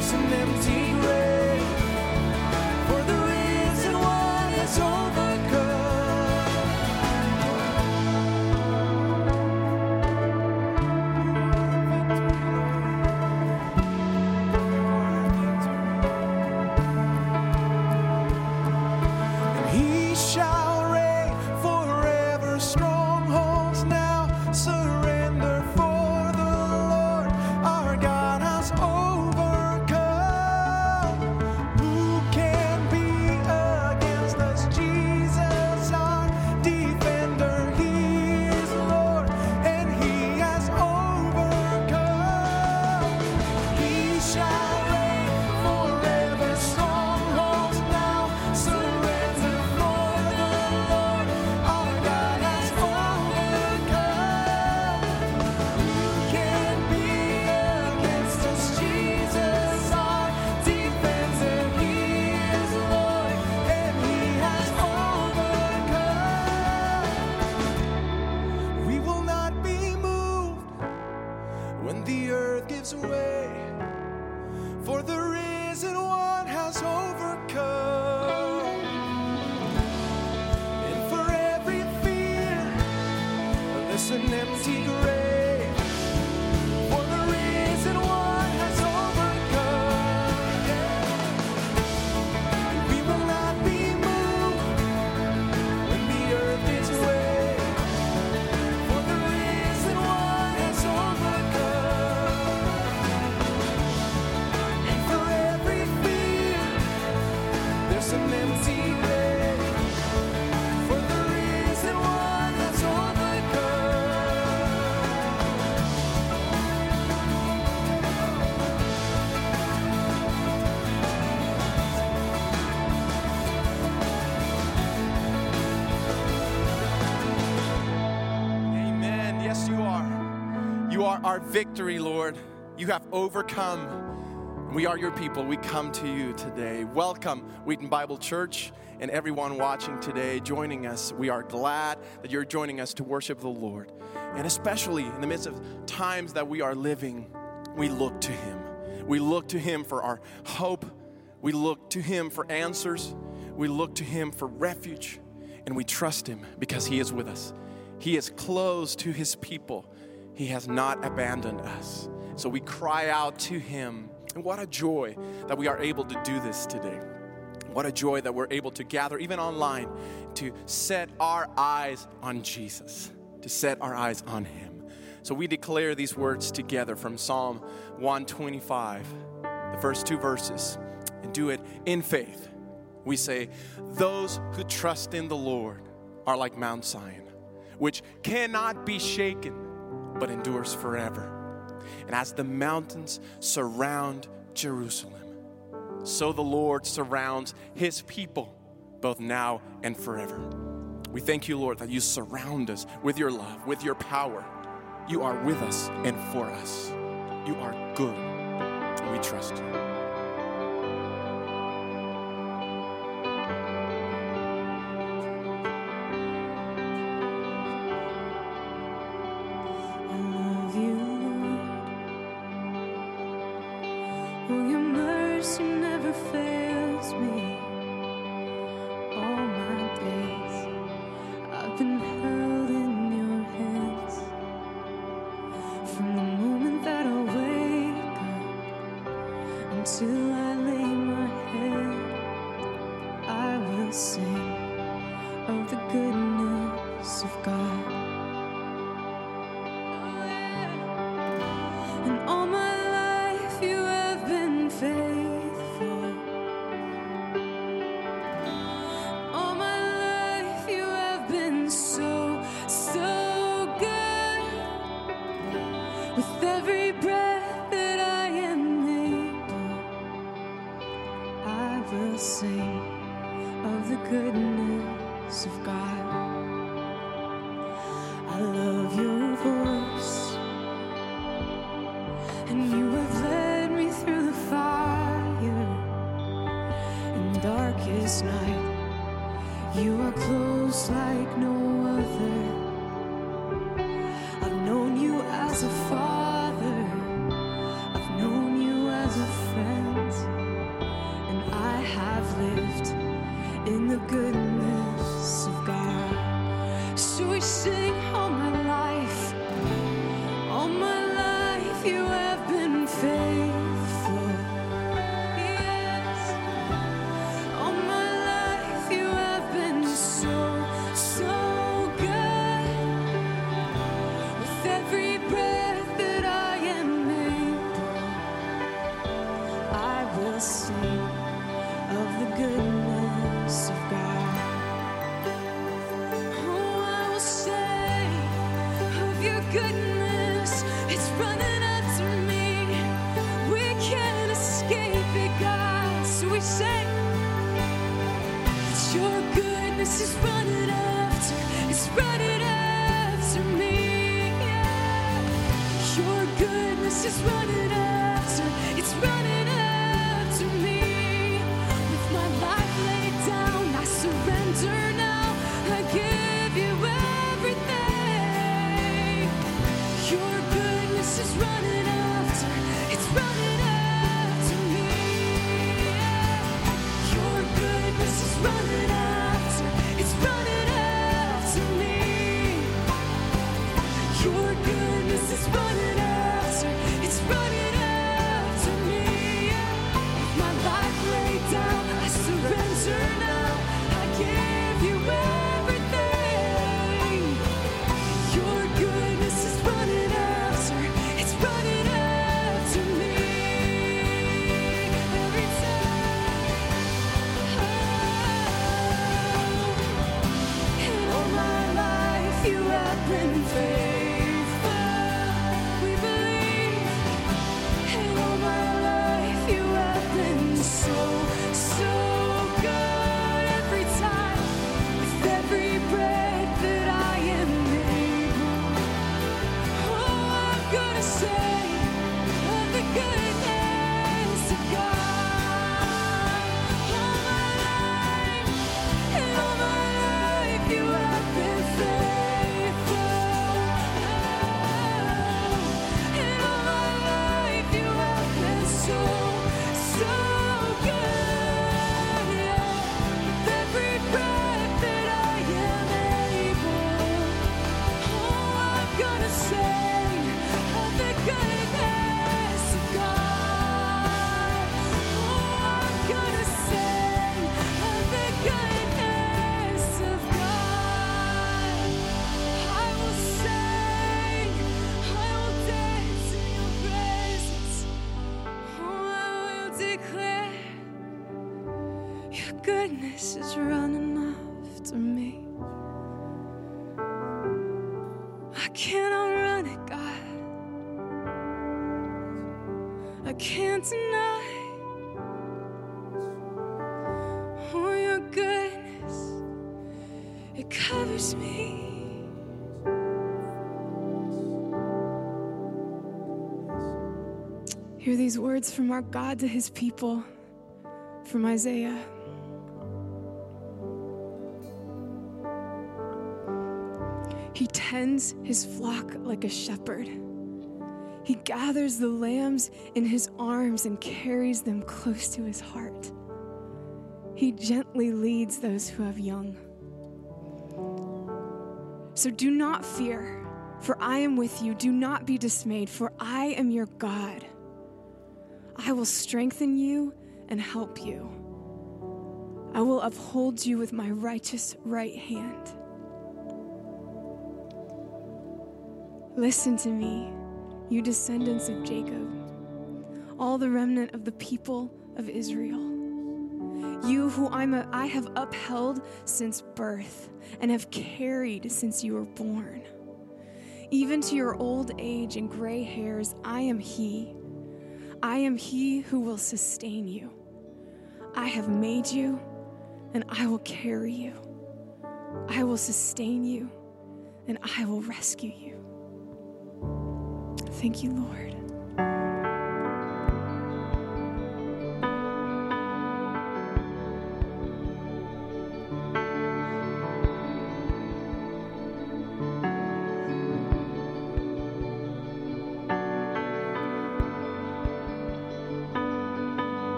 there's an empty victory, Lord. You have overcome. We are your people. We come to you today. Welcome, Wheaton Bible Church, and everyone watching today, joining us. We are glad that you're joining us to worship the Lord. And especially in the midst of times that we are living, we look to Him. We look to Him for our hope. We look to Him for answers. We look to Him for refuge. And we trust Him because He is with us. He is close to His people. He has not abandoned us. So we cry out to Him. And what a joy that we are able to do this today. What a joy that we're able to gather, even online, to set our eyes on Jesus, to set our eyes on Him. So we declare these words together from Psalm 125, the first two verses, and do it in faith. We say, Those who trust in the Lord are like Mount Zion, which cannot be shaken, but endures forever. And as the mountains surround Jerusalem, so the Lord surrounds his people, both now and forever. We thank you, Lord, that you surround us with your love, with your power. You are with us and for us. You are good. We trust you. have lived in the goodness of God. So we sing, all my is running Hear these words from our God to his people from Isaiah. He tends his flock like a shepherd. He gathers the lambs in his arms and carries them close to his heart. He gently leads those who have young. So do not fear, for I am with you. Do not be dismayed, for I am your God. I will strengthen you and help you. I will uphold you with my righteous right hand. Listen to me, you descendants of Jacob, all the remnant of the people of Israel. You who I'm a, I have upheld since birth and have carried since you were born. Even to your old age and gray hairs, I am He. I am He who will sustain you. I have made you, and I will carry you. I will sustain you, and I will rescue you. Thank you, Lord.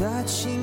在情。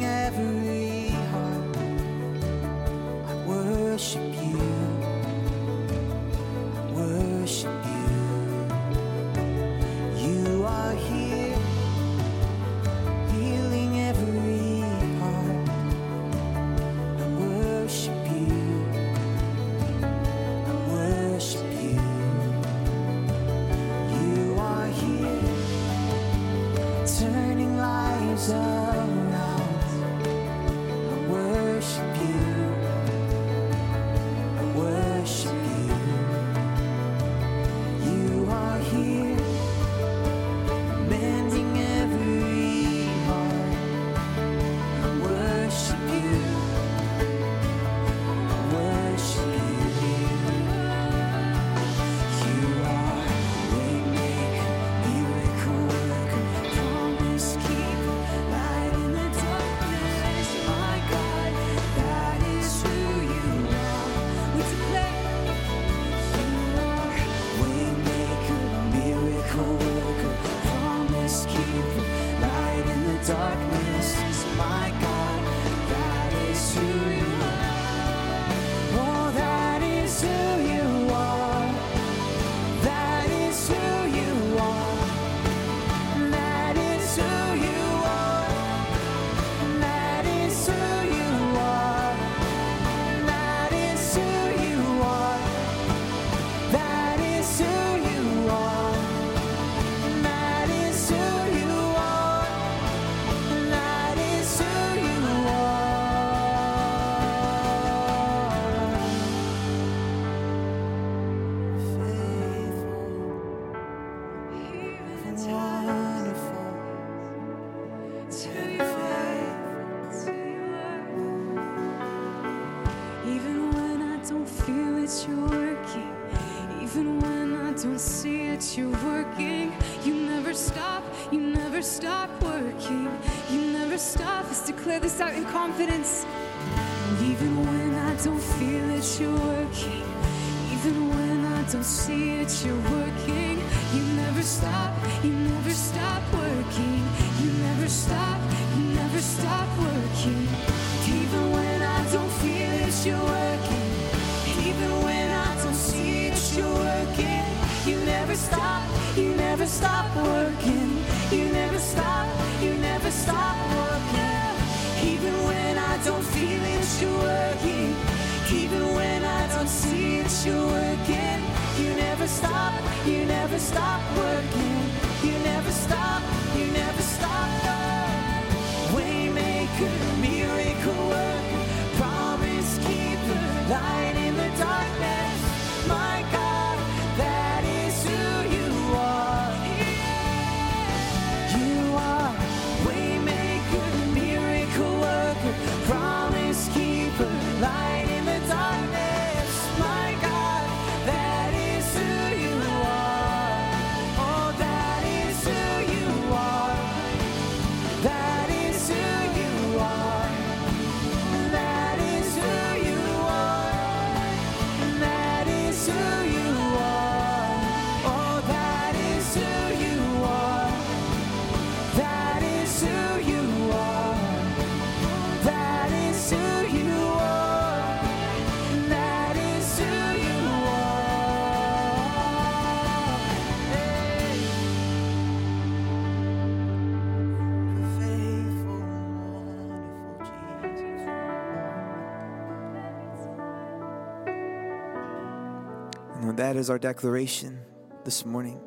And that is our declaration this morning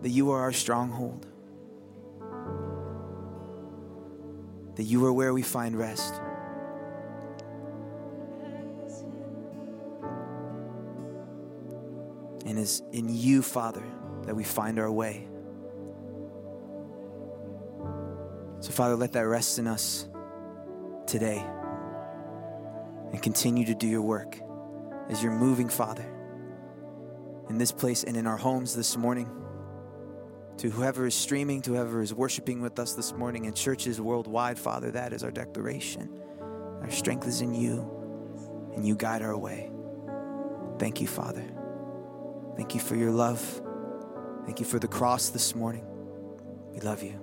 that you are our stronghold, that you are where we find rest. And it's in you, Father, that we find our way. So, Father, let that rest in us today and continue to do your work as you're moving, Father, in this place and in our homes this morning. To whoever is streaming, to whoever is worshiping with us this morning in churches worldwide, Father, that is our declaration. Our strength is in you, and you guide our way. Thank you, Father. Thank you for your love. Thank you for the cross this morning. We love you.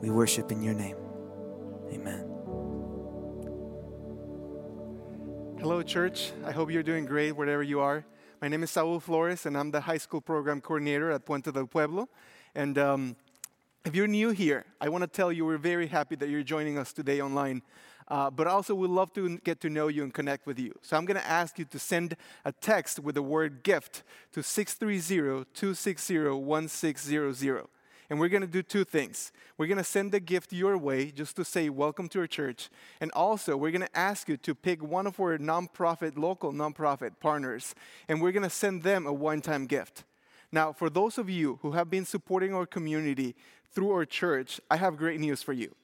We worship in your name. Amen. Hello, church. I hope you're doing great wherever you are. My name is Saul Flores, and I'm the high school program coordinator at Puente del Pueblo. And um, if you're new here, I want to tell you we're very happy that you're joining us today online. Uh, but also, we'd love to get to know you and connect with you. So I'm going to ask you to send a text with the word gift to 630 260 1600. And we're going to do two things. We're going to send a gift your way just to say welcome to our church. And also, we're going to ask you to pick one of our nonprofit, local nonprofit partners, and we're going to send them a one time gift. Now, for those of you who have been supporting our community through our church, I have great news for you.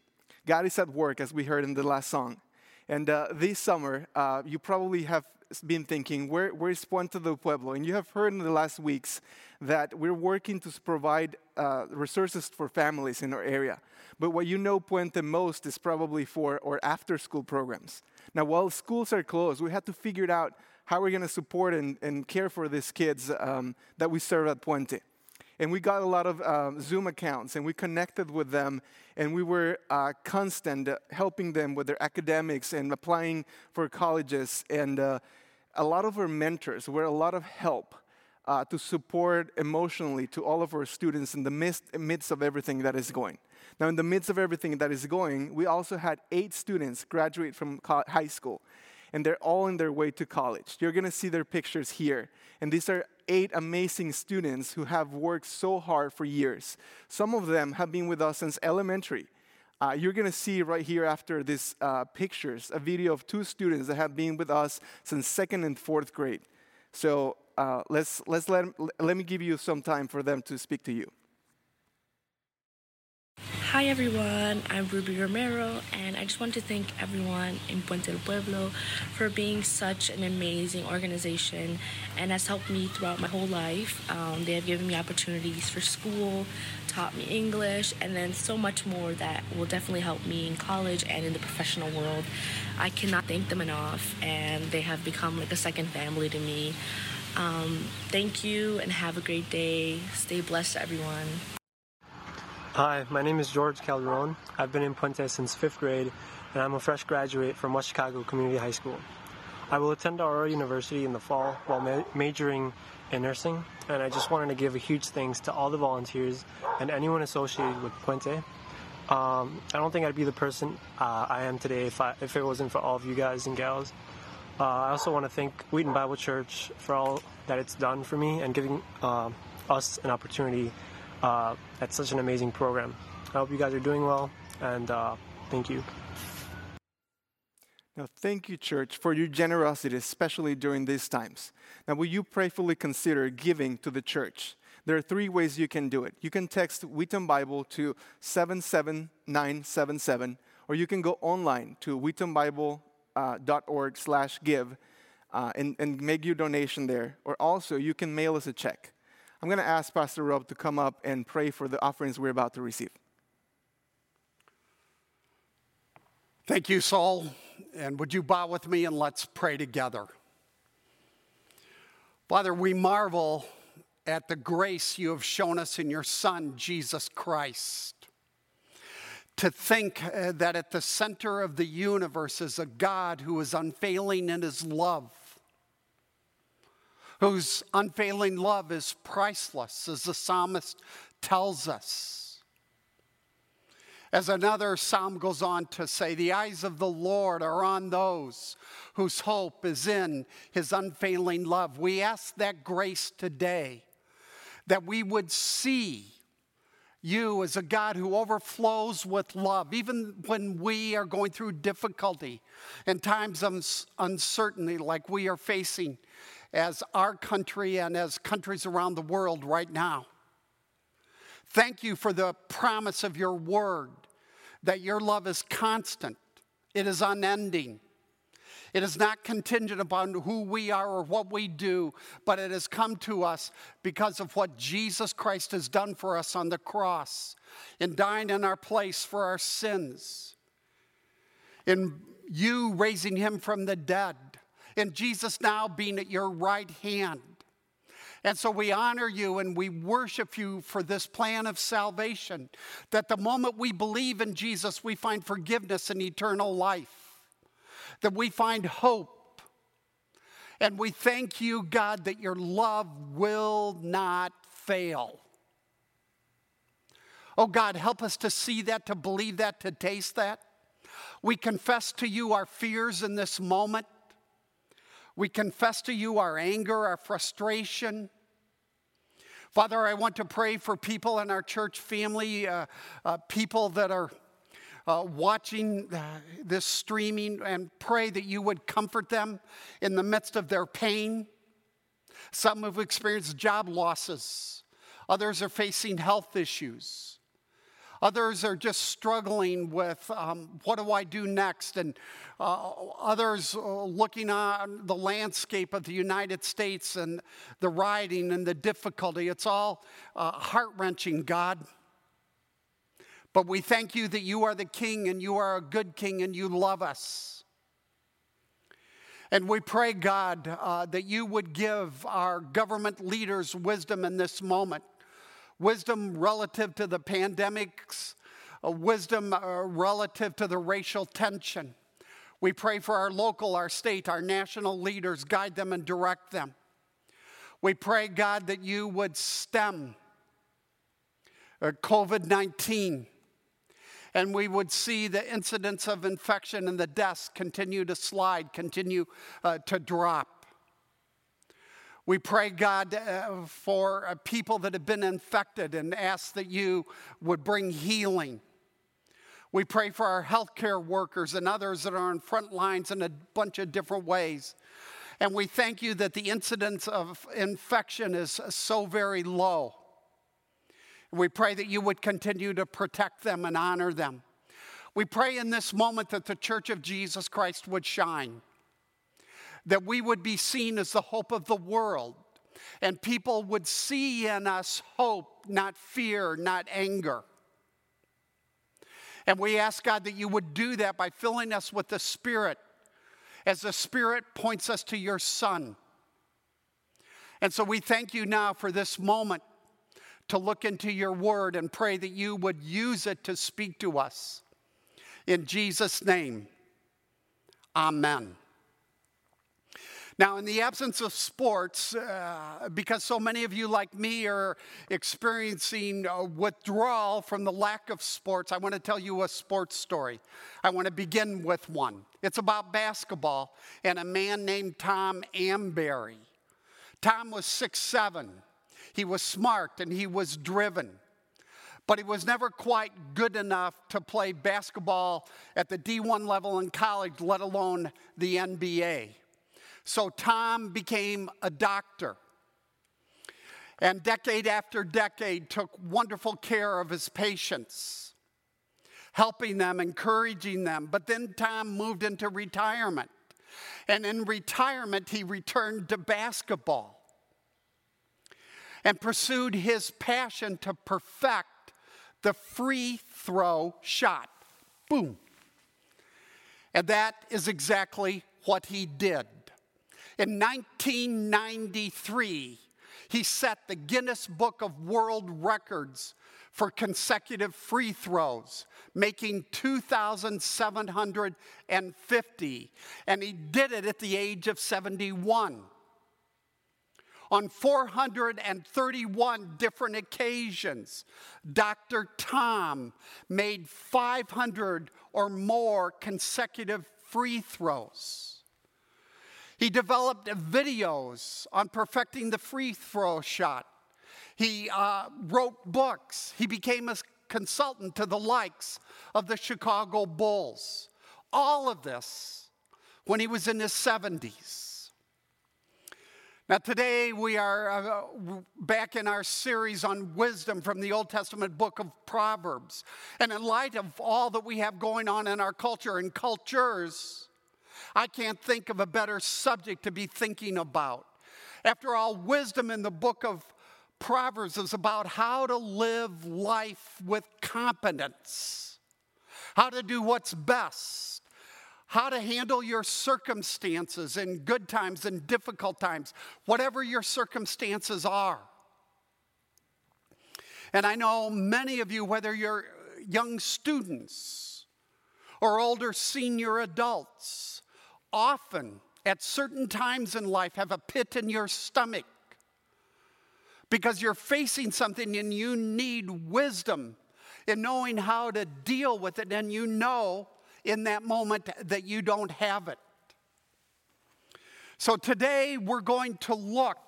God is at work, as we heard in the last song. And uh, this summer, uh, you probably have been thinking, where, where is Puente del Pueblo? And you have heard in the last weeks that we're working to provide uh, resources for families in our area. But what you know Puente most is probably for our after school programs. Now, while schools are closed, we had to figure out how we're going to support and, and care for these kids um, that we serve at Puente. And we got a lot of um, Zoom accounts and we connected with them and we were uh, constant uh, helping them with their academics and applying for colleges. And uh, a lot of our mentors were a lot of help uh, to support emotionally to all of our students in the midst, midst of everything that is going. Now, in the midst of everything that is going, we also had eight students graduate from co- high school and they're all on their way to college. You're gonna see their pictures here. And these are eight amazing students who have worked so hard for years. Some of them have been with us since elementary. Uh, you're gonna see right here after these uh, pictures a video of two students that have been with us since second and fourth grade. So uh, let's, let's let, let me give you some time for them to speak to you. Hi everyone, I'm Ruby Romero, and I just want to thank everyone in Puente del Pueblo for being such an amazing organization and has helped me throughout my whole life. Um, they have given me opportunities for school, taught me English, and then so much more that will definitely help me in college and in the professional world. I cannot thank them enough, and they have become like a second family to me. Um, thank you and have a great day. Stay blessed, everyone. Hi, my name is George Calderon. I've been in Puente since fifth grade, and I'm a fresh graduate from West Chicago Community High School. I will attend Aurora University in the fall while ma- majoring in nursing, and I just wanted to give a huge thanks to all the volunteers and anyone associated with Puente. Um, I don't think I'd be the person uh, I am today if, I, if it wasn't for all of you guys and gals. Uh, I also want to thank Wheaton Bible Church for all that it's done for me and giving uh, us an opportunity uh, at such an amazing program. I hope you guys are doing well, and uh, thank you. Now, thank you, church, for your generosity, especially during these times. Now, will you prayerfully consider giving to the church? There are three ways you can do it. You can text Wheaton Bible to 77977, or you can go online to wheatonbible.org slash give uh, and, and make your donation there. Or also, you can mail us a check. I'm going to ask Pastor Rob to come up and pray for the offerings we're about to receive. Thank you, Saul. And would you bow with me and let's pray together? Father, we marvel at the grace you have shown us in your Son, Jesus Christ. To think uh, that at the center of the universe is a God who is unfailing in his love, whose unfailing love is priceless, as the psalmist tells us. As another psalm goes on to say, the eyes of the Lord are on those whose hope is in his unfailing love. We ask that grace today that we would see you as a God who overflows with love, even when we are going through difficulty and times of uncertainty like we are facing as our country and as countries around the world right now. Thank you for the promise of your word that your love is constant, it is unending. It is not contingent upon who we are or what we do, but it has come to us because of what Jesus Christ has done for us on the cross in dying in our place for our sins, in you raising him from the dead, in Jesus now being at your right hand. And so we honor you and we worship you for this plan of salvation. That the moment we believe in Jesus, we find forgiveness and eternal life, that we find hope. And we thank you, God, that your love will not fail. Oh God, help us to see that, to believe that, to taste that. We confess to you our fears in this moment. We confess to you our anger, our frustration. Father, I want to pray for people in our church family, uh, uh, people that are uh, watching uh, this streaming, and pray that you would comfort them in the midst of their pain. Some have experienced job losses, others are facing health issues. Others are just struggling with um, what do I do next? And uh, others uh, looking on the landscape of the United States and the rioting and the difficulty. It's all uh, heart wrenching, God. But we thank you that you are the King and you are a good King and you love us. And we pray, God, uh, that you would give our government leaders wisdom in this moment wisdom relative to the pandemics, wisdom uh, relative to the racial tension. We pray for our local, our state, our national leaders, guide them and direct them. We pray, God, that you would stem uh, COVID 19 and we would see the incidence of infection and the deaths continue to slide, continue uh, to drop. We pray, God, uh, for uh, people that have been infected and ask that you would bring healing. We pray for our healthcare workers and others that are on front lines in a bunch of different ways. And we thank you that the incidence of infection is so very low. We pray that you would continue to protect them and honor them. We pray in this moment that the church of Jesus Christ would shine that we would be seen as the hope of the world, and people would see in us hope, not fear, not anger. And we ask God that you would do that by filling us with the Spirit as the Spirit points us to your Son. And so we thank you now for this moment to look into your word and pray that you would use it to speak to us. In Jesus' name, amen. Now, in the absence of sports, uh, because so many of you, like me, are experiencing uh, withdrawal from the lack of sports, I want to tell you a sports story. I want to begin with one. It's about basketball and a man named Tom Amberry. Tom was six seven. He was smart and he was driven but he was never quite good enough to play basketball at the D1 level in college, let alone the NBA. So Tom became a doctor. And decade after decade took wonderful care of his patients, helping them, encouraging them. But then Tom moved into retirement. And in retirement, he returned to basketball and pursued his passion to perfect the free throw shot. Boom. And that is exactly what he did. In 1993, he set the Guinness Book of World Records for consecutive free throws, making 2,750. And he did it at the age of 71 on 431 different occasions. Dr. Tom made 500 or more consecutive free throws. He developed videos on perfecting the free throw shot. He uh, wrote books. He became a consultant to the likes of the Chicago Bulls. All of this when he was in his 70s. Now, today we are uh, back in our series on wisdom from the Old Testament book of Proverbs. And in light of all that we have going on in our culture and cultures, I can't think of a better subject to be thinking about. After all, wisdom in the book of Proverbs is about how to live life with competence, how to do what's best how to handle your circumstances in good times and difficult times, whatever your circumstances are. And I know many of you, whether you're young students or older senior adults, often at certain times in life have a pit in your stomach because you're facing something and you need wisdom in knowing how to deal with it, and you know in that moment that you don't have it. So today we're going to look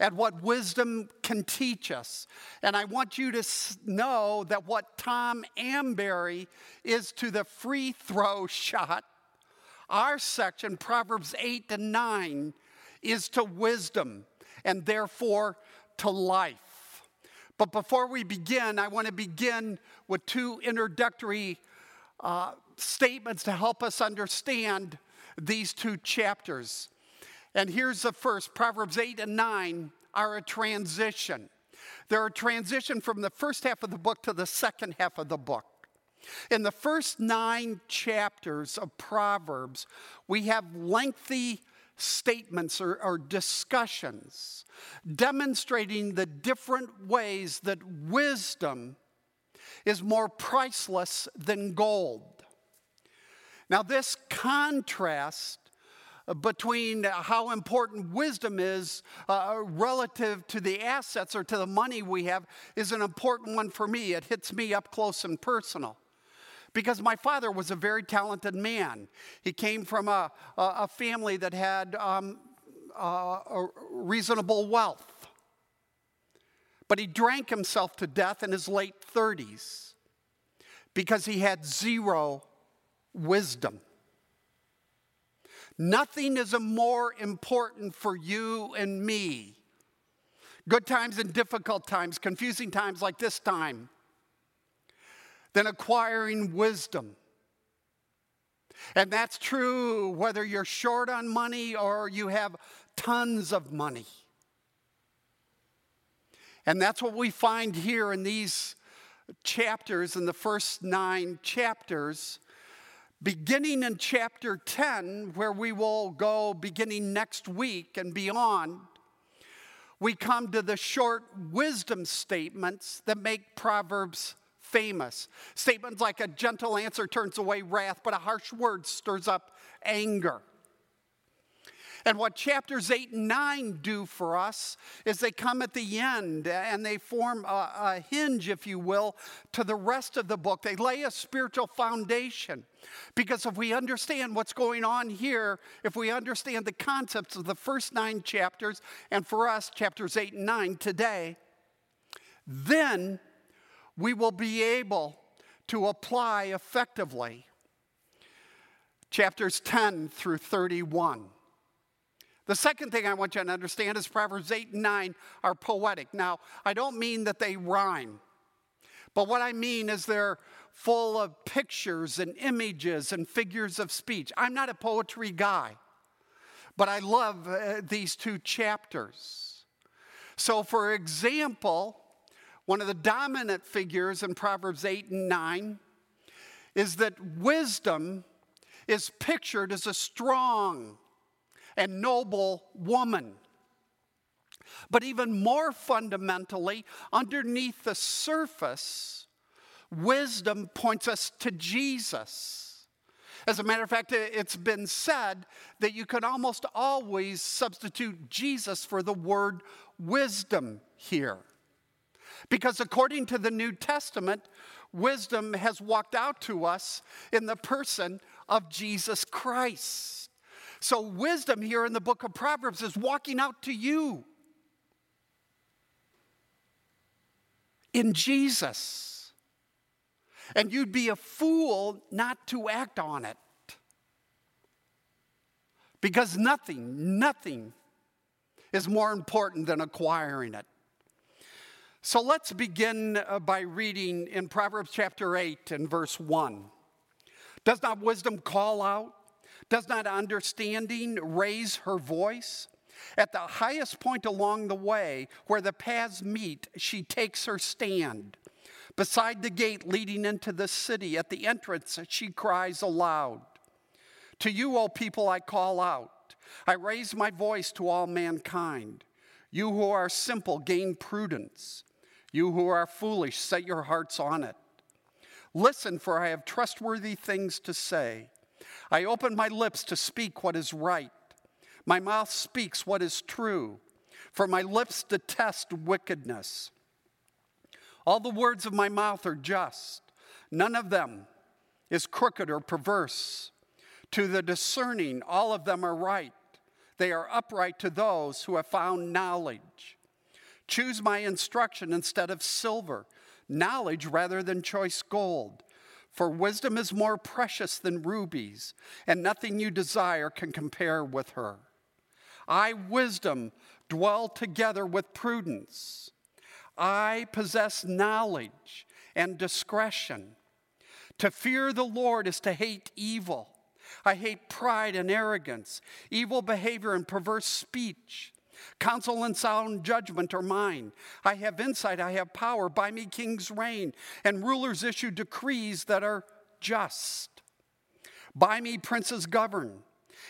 at what wisdom can teach us. And I want you to know that what Tom Amberry is to the free throw shot, our section, Proverbs 8 to 9, is to wisdom and therefore to life. But before we begin, I want to begin with two introductory uh, statements to help us understand these two chapters. And here's the first Proverbs 8 and 9 are a transition. They're a transition from the first half of the book to the second half of the book. In the first nine chapters of Proverbs, we have lengthy statements or, or, discussions demonstrating the different ways that wisdom is more priceless than gold. Now, this contrast between how important wisdom is uh, relative to the assets or to the money we have is an important one for me. It hits me up close and personal. Because my father was a very talented man. He came from a, a family that had um, reasonable wealth. But he drank himself to death in his late 30s because he had zero wisdom. Nothing is more important for you and me. Good times and difficult times, confusing times like this time, than acquiring wisdom. And that's true whether you're short on money or you have tons of money. And that's what we find here in these chapters, in the first nine chapters. Beginning in chapter 10, where we will go beginning next week and beyond, we come to the short wisdom statements that make Proverbs famous. Statements like a gentle answer turns away wrath, but a harsh word stirs up anger. And what chapters 8 and 9 do for us is they come at the end and they form a, a, hinge, if you will, to the rest of the book. They lay a spiritual foundation. Because if we understand what's going on here, if we understand the concepts of the first nine chapters, and for us, chapters 8 and 9 today, then we will be able to apply effectively chapters 10 through 31. The second thing I want you to understand is Proverbs 8 and 9 are poetic. Now, I don't mean that they rhyme, but what I mean is they're full of pictures and images and figures of speech. I'm not a poetry guy, but I love uh, these two chapters. So, for example, one of the dominant figures in Proverbs 8 and 9 is that wisdom is pictured as a strong, and noble woman. But even more fundamentally, underneath the surface, wisdom points us to Jesus. As a matter of fact, it's been said that you can almost always substitute Jesus for the word wisdom here. Because according to the New Testament, wisdom has walked out to us in the person of Jesus Christ. So, wisdom here in the book of Proverbs is walking out to you in Jesus. And you'd be a fool not to act on it. Because nothing, nothing is more important than acquiring it. So let's begin uh, by reading in Proverbs chapter 8 and verse 1. Does not wisdom call out? Does not understanding raise her voice? At the highest point along the way where the paths meet, she takes her stand. Beside the gate leading into the city, at the entrance, she cries aloud To you, O people, I call out. I raise my voice to all mankind. You who are simple, gain prudence. You who are foolish, set your hearts on it. Listen, for I have trustworthy things to say. I open my lips to speak what is right. My mouth speaks what is true, for my lips detest wickedness. All the words of my mouth are just, none of them is crooked or perverse. To the discerning, all of them are right. They are upright to those who have found knowledge. Choose my instruction instead of silver, knowledge rather than choice gold for wisdom is more precious than rubies, and nothing you desire can compare with her. I, wisdom, dwell together with prudence. I possess knowledge and discretion. To fear the Lord is to hate evil. I hate pride and arrogance, evil behavior and perverse speech. Counsel and sound judgment are mine. I have insight, I have power. By me kings reign, and rulers issue decrees that are just. By me princes govern,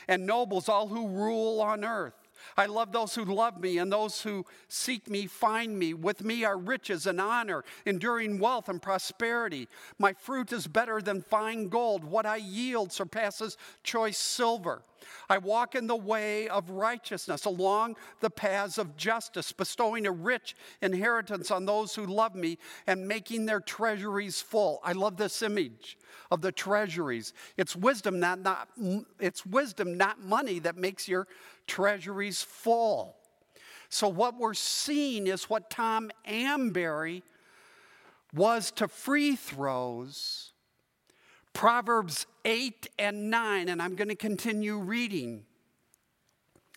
and nobles, all who rule on earth. I love those who love me, and those who seek me find me. With me are riches and honor, enduring wealth and prosperity. My fruit is better than fine gold. What I yield surpasses choice silver. I walk in the way of righteousness, along the paths of justice, bestowing a rich inheritance on those who love me and making their treasuries full. I love this image of the treasuries. It's wisdom, not, not, it's wisdom, not money, that makes your treasuries full. So, what we're seeing is what Tom Amberry was to free throws Proverbs 8 and 9, and I'm going to continue reading,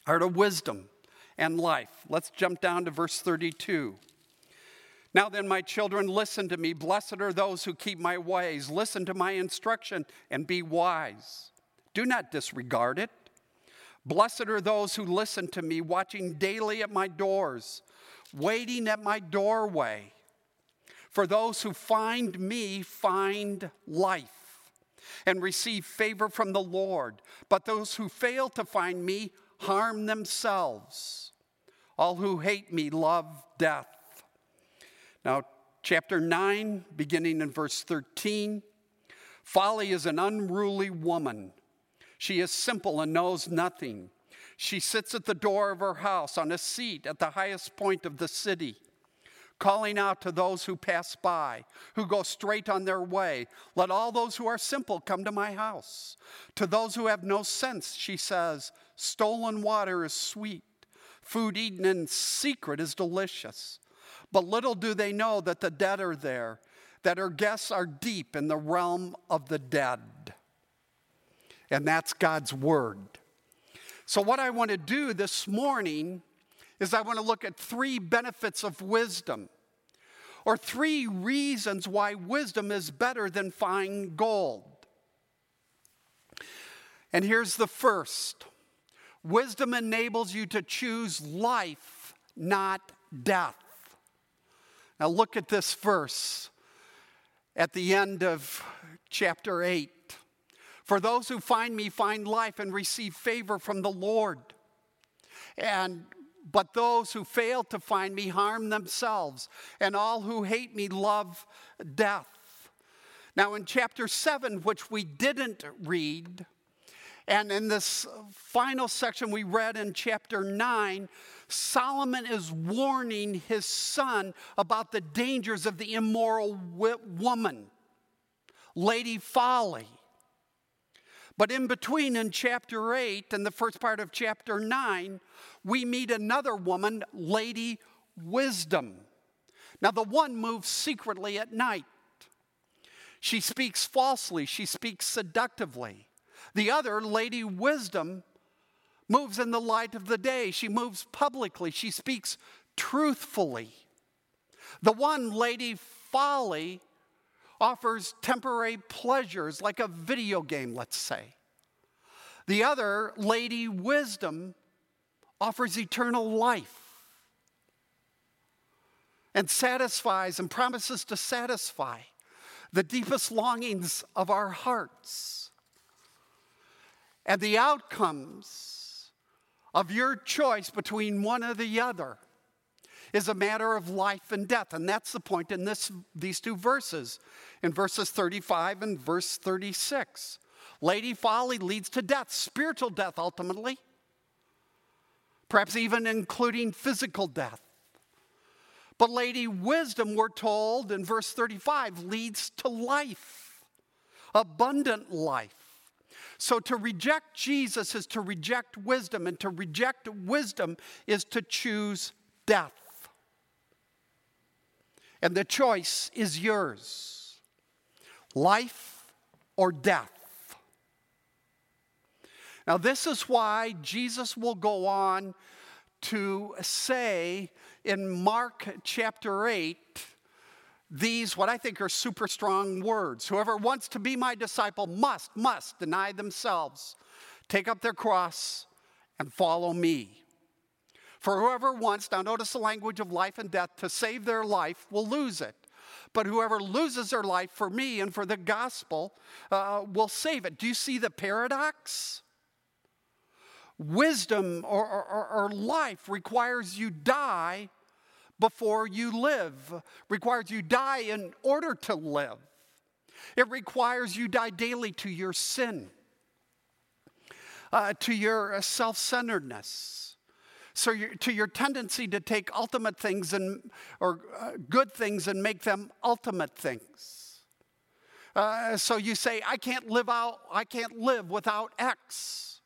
are to wisdom and life. Let's jump down to verse 32. Now then, my children, listen to me. Blessed are those who keep my ways. Listen to my instruction and be wise. Do not disregard it. Blessed are those who listen to me, watching daily at my doors, waiting at my doorway. For those who find me find life and receive favor from the Lord. But those who fail to find me harm themselves. All who hate me love death. Now, chapter 9, beginning in verse 13 Folly is an unruly woman. She is simple and knows nothing. She sits at the door of her house on a seat at the highest point of the city, calling out to those who pass by, who go straight on their way. Let all those who are simple come to my house. To those who have no sense, she says, stolen water is sweet, food eaten in secret is delicious. But little do they know that the dead are there, that her guests are deep in the realm of the dead. And that's God's word. So, what I want to do this morning is I want to look at three benefits of wisdom, or three reasons why wisdom is better than fine gold. And here's the first wisdom enables you to choose life, not death. Now, look at this verse at the end of chapter 8. For those who find me find life and receive favor from the Lord. And but those who fail to find me harm themselves, and all who hate me love death. Now, in chapter 7, which we didn't read, and in this final section we read in chapter 9, Solomon is warning his son about the dangers of the immoral woman, Lady Folly. But in between, in chapter 8 and the first part of chapter 9, we meet another woman, Lady Wisdom. Now, the one moves secretly at night. She speaks falsely, she speaks seductively. The other, Lady Wisdom, moves in the light of the day. She moves publicly, she speaks truthfully. The one, Lady Folly, offers temporary pleasures like a video game, let's say. The other, Lady Wisdom, offers eternal life and satisfies and promises to satisfy the deepest longings of our hearts. And the outcomes of your choice between one or the other is a matter of life and death. And that's the point in this, these two verses, in verses 35 and verse 36. Lady folly leads to death, spiritual death ultimately, perhaps even including physical death. But Lady Wisdom, we're told in verse 35, leads to life, abundant life. So to reject Jesus is to reject wisdom, and to reject wisdom is to choose death. And the choice is yours life or death. Now, this is why Jesus will go on to say in Mark chapter 8 these, what I think are super strong words. Whoever wants to be my disciple must, must deny themselves, take up their cross, and follow me. For whoever wants, now notice the language of life and death, to save their life will lose it. But whoever loses their life for me and for the gospel uh, will save it. Do you see the paradox? Wisdom or, or, or life requires you die before you live, requires you die in order to live. It requires you die daily to your sin, uh, to your self centeredness so your, to your tendency to take ultimate things and or uh, good things and make them ultimate things. Uh, so you say, I can't live out, I can't live without X.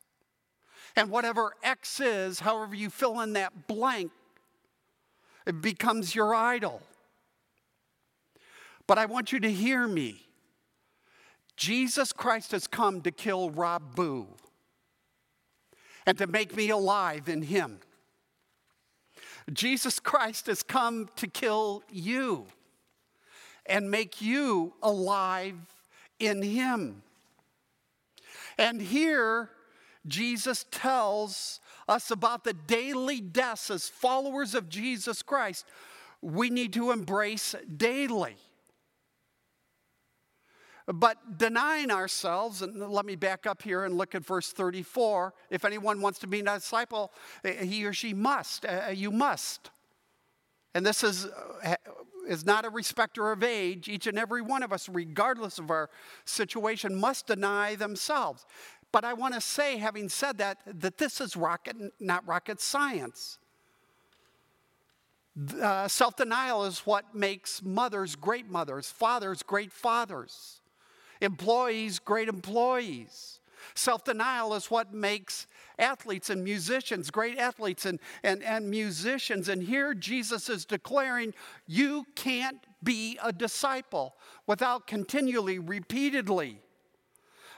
And whatever X is, however you fill in that blank, it becomes your idol. But I want you to hear me. Jesus Christ has come to kill Boo and to make me alive in Him. Jesus Christ has come to kill you and make you alive in Him. And here, Jesus tells us about the daily deaths as followers of Jesus Christ we need to embrace daily. But denying ourselves, and let me back up here and look at verse 34. If anyone wants to be a disciple, eh, he or she must. Uh, you must. And this is, is not a respecter of age. Each and every one of us, regardless of our situation, must deny themselves. But I want to say, having said that, that this is rocket, not rocket science. Uh, Self denial is what makes mothers great mothers, fathers great fathers, employees great employees. Self denial is what makes athletes and musicians great athletes and, and, and musicians. And here Jesus is declaring you can't be a disciple without continually, repeatedly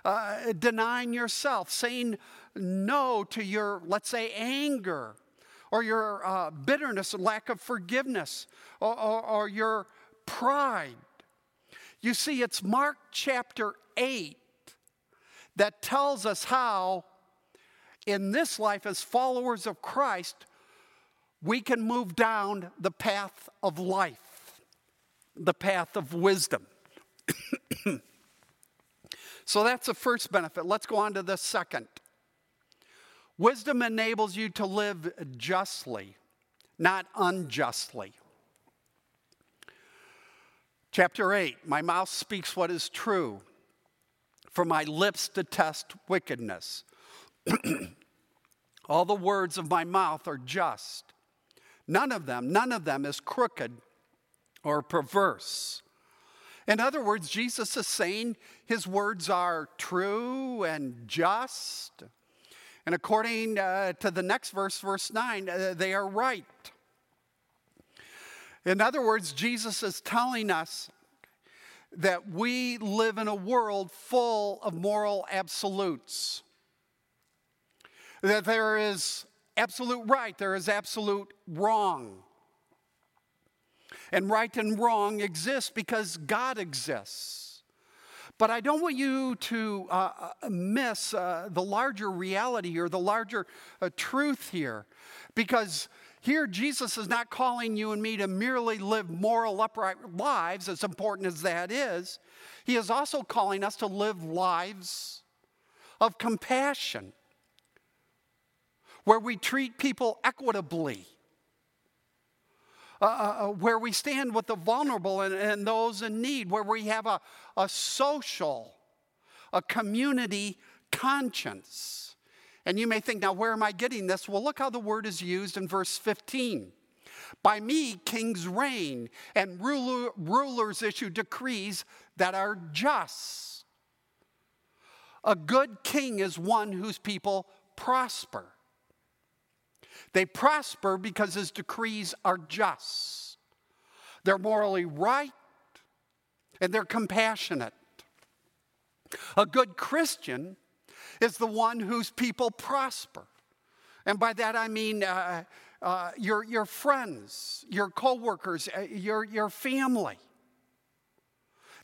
uh, denying yourself, saying no to your, let's say, anger or your uh, bitterness lack of forgiveness or, or, or your pride. You see, it's Mark chapter 8 that tells us how, in this life, as followers of Christ, we can move down the path of life, the path of wisdom. so that's the first benefit. Let's go on to the second. Wisdom enables you to live justly, not unjustly. Chapter 8 My mouth speaks what is true, for my lips detest wickedness. All the words of my mouth are just. None of them, none of them is crooked or perverse. In other words, Jesus is saying his words are true and just. And according uh, to the next verse, verse 9, uh, they are right. In other words, Jesus is telling us that we live in a world full of moral absolutes. That there is absolute right, there is absolute wrong. And right and wrong exist because God exists. But I don't want you to uh, uh miss uh, the larger reality here, the larger uh, truth here, because here, Jesus is not calling you and me to merely live moral, upright lives, as important as that is. He is also calling us to live lives of compassion, where we treat people equitably, uh, uh, uh where we stand with the vulnerable and, and those in need, where we have a, a social, a community conscience. And you may think, now where am I getting this? Well, look how the word is used in verse 15. By me, kings reign, and ruler, rulers issue decrees that are just. A good king is one whose people prosper. They prosper because his decrees are just. They're morally right and they're compassionate. A good Christian is the one whose people prosper. And by that I mean uh, uh, your, your friends, your coworkers, uh, your, your family.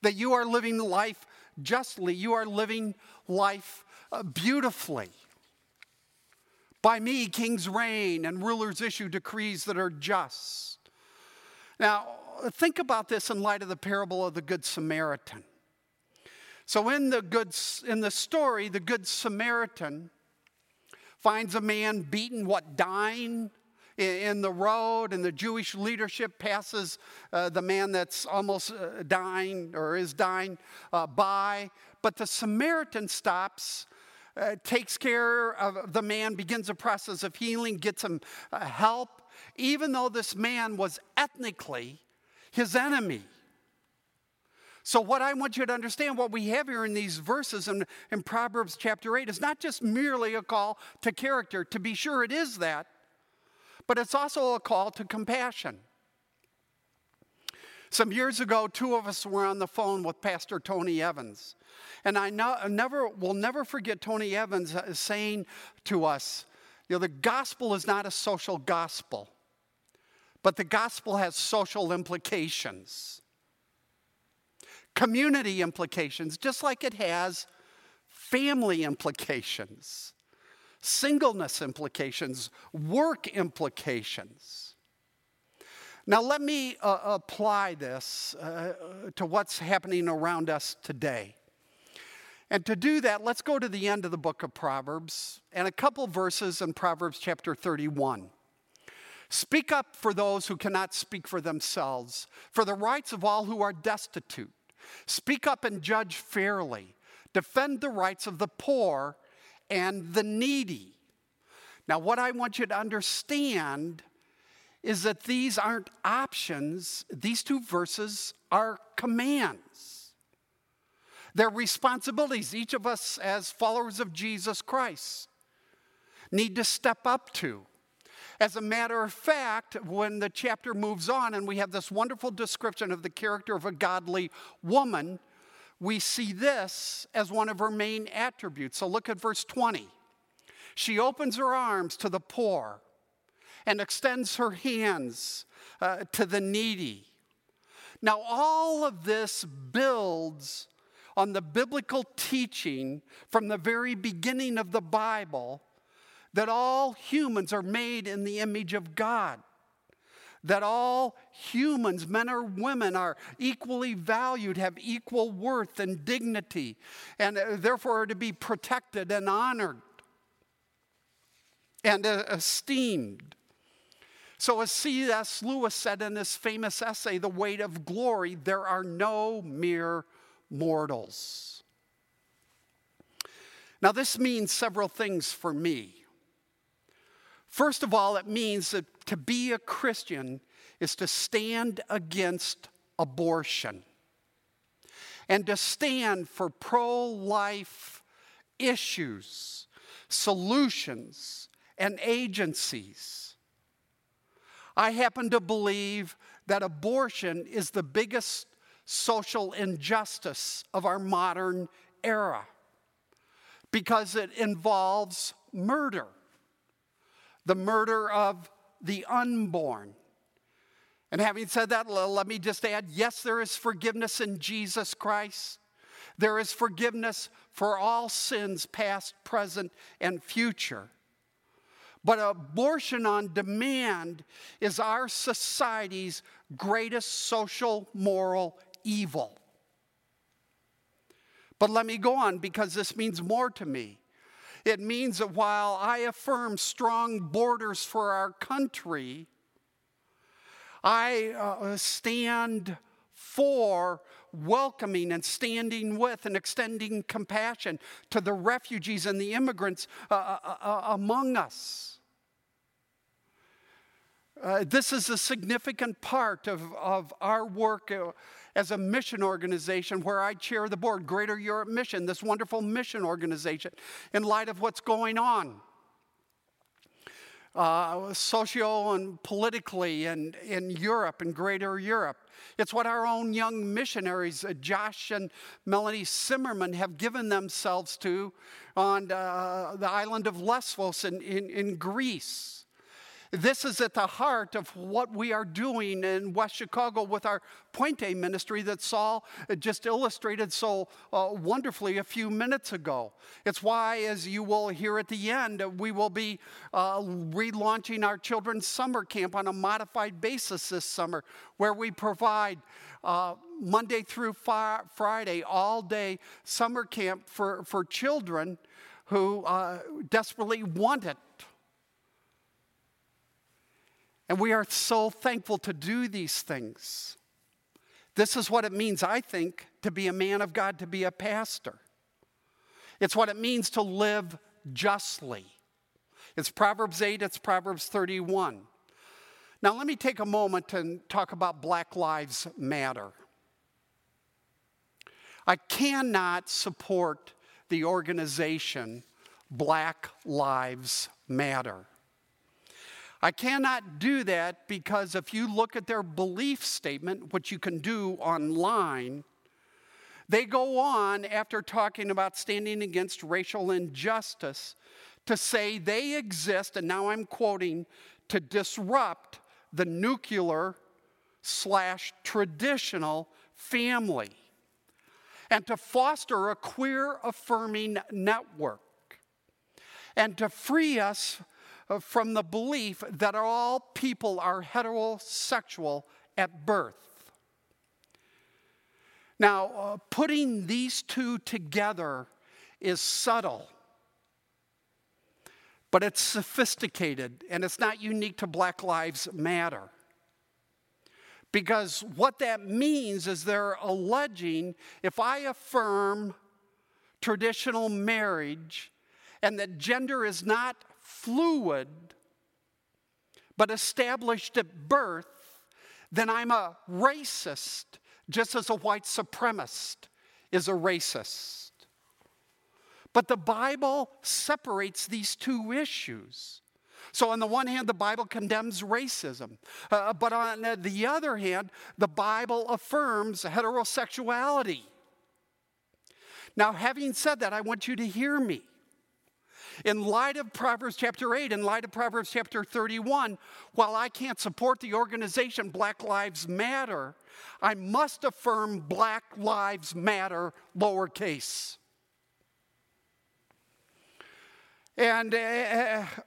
That you are living life justly, you are living life uh, beautifully. By me, kings reign and rulers issue decrees that are just. Now, think about this in light of the parable of the Good Samaritan. So in the good in the story, the good Samaritan finds a man beaten, what dying in the road, and the Jewish leadership passes uh, the man that's almost uh, dying or is dying uh, by. But the Samaritan stops, uh, takes care of the man, begins a process of healing, gets him uh, help, even though this man was ethnically his enemy. So, what I want you to understand, what we have here in these verses in, in Proverbs chapter 8 is not just merely a call to character. To be sure, it is that, but it's also a call to compassion. Some years ago, two of us were on the phone with Pastor Tony Evans. And I know, never, will never forget Tony Evans uh, saying to us, you know, the gospel is not a social gospel, but the gospel has social implications community implications, just like it has family implications, singleness implications, work implications. Now, let me uh, apply this uh, to what's happening around us today. And to do that, let's go to the end of the book of Proverbs and a couple verses in Proverbs chapter 31. Speak up for those who cannot speak for themselves, for the rights of all who are destitute. Speak up and judge fairly. Defend the rights of the poor and the needy. Now, what I want you to understand is that these aren't options, these two verses are commands. They're responsibilities each of us as followers of Jesus Christ need to step up to. As a matter of fact, when the chapter moves on and we have this wonderful description of the character of a godly woman, we see this as one of her main attributes. So look at verse 20. She opens her arms to the poor and extends her hands uh, to the needy. Now, all of this builds on the biblical teaching from the very beginning of the Bible that all humans are made in the image of God. That all humans, men or women, are equally valued, have equal worth and dignity, and uh, therefore are to be protected and honored and uh, esteemed. So, as C.S. Lewis said in his famous essay, The Weight of Glory, there are no mere mortals. Now, this means several things for me. First of all, it means that to be a Christian is to stand against abortion and to stand for pro life issues, solutions, and agencies. I happen to believe that abortion is the biggest social injustice of our modern era because it involves murder the murder of the unborn. And having said that, let me just add yes, there is forgiveness in Jesus Christ. There is forgiveness for all sins, past, present, and future. But abortion on demand is our society's greatest social moral evil. But let me go on because this means more to me. It means that while I affirm strong borders for our country, I uh, stand for welcoming and standing with and extending compassion to the refugees and the immigrants uh, uh, uh among us. Uh, this is a significant part of, of our work uh, as a mission organization where I chair the board, Greater Europe Mission, this wonderful mission organization, in light of what's going on. Uh, socio and politically and in Europe and greater Europe. It's what our own young missionaries, uh, Josh and Melanie Zimmerman, have given themselves to on uh, the island of Lesbos in, in, in Greece. This is at the heart of what we are doing in West Chicago with our Puente ministry that Saul just illustrated so uh, wonderfully a few minutes ago. It's why, as you will hear at the end, we will be uh, relaunching our children's summer camp on a modified basis this summer, where we provide uh, Monday through Friday, all day summer camp for, for children who uh, desperately want it. And we are so thankful to do these things. This is what it means, I think, to be a man of God, to be a pastor. It's what it means to live justly. It's Proverbs 8, it's Proverbs 31. Now, let me take a moment and talk about Black Lives Matter. I cannot support the organization Black Lives Matter. I cannot do that because if you look at their belief statement, which you can do online, they go on after talking about standing against racial injustice to say they exist, and now I'm quoting, to disrupt the nuclear slash traditional family and to foster a queer affirming network and to free us from the belief that all people are heterosexual at birth. Now, uh, putting these two together is subtle, but it's sophisticated and it's not unique to Black Lives Matter. Because what that means is they're alleging if I affirm traditional marriage, and that gender is not fluid, but established at birth, then I'm a racist, just as a white supremacist is a racist. But the Bible separates these two issues. So, on the one hand, the Bible condemns racism. Uh, but on the other hand, the Bible affirms heterosexuality. Now, having said that, I want you to hear me. In light of Proverbs chapter 8, in light of Proverbs chapter 31, while I can't support the organization Black Lives Matter, I must affirm Black Lives Matter lowercase. And uh,